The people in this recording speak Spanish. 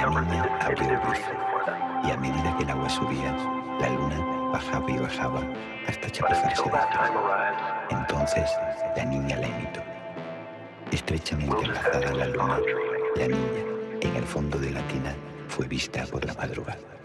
La niña abrió el grifo y a medida que el agua subía, la luna bajaba y bajaba hasta chapuzarse Entonces la niña la imitó. Estrechamente enlazada a la luna, la niña, en el fondo de la tina, fue vista por la madrugada.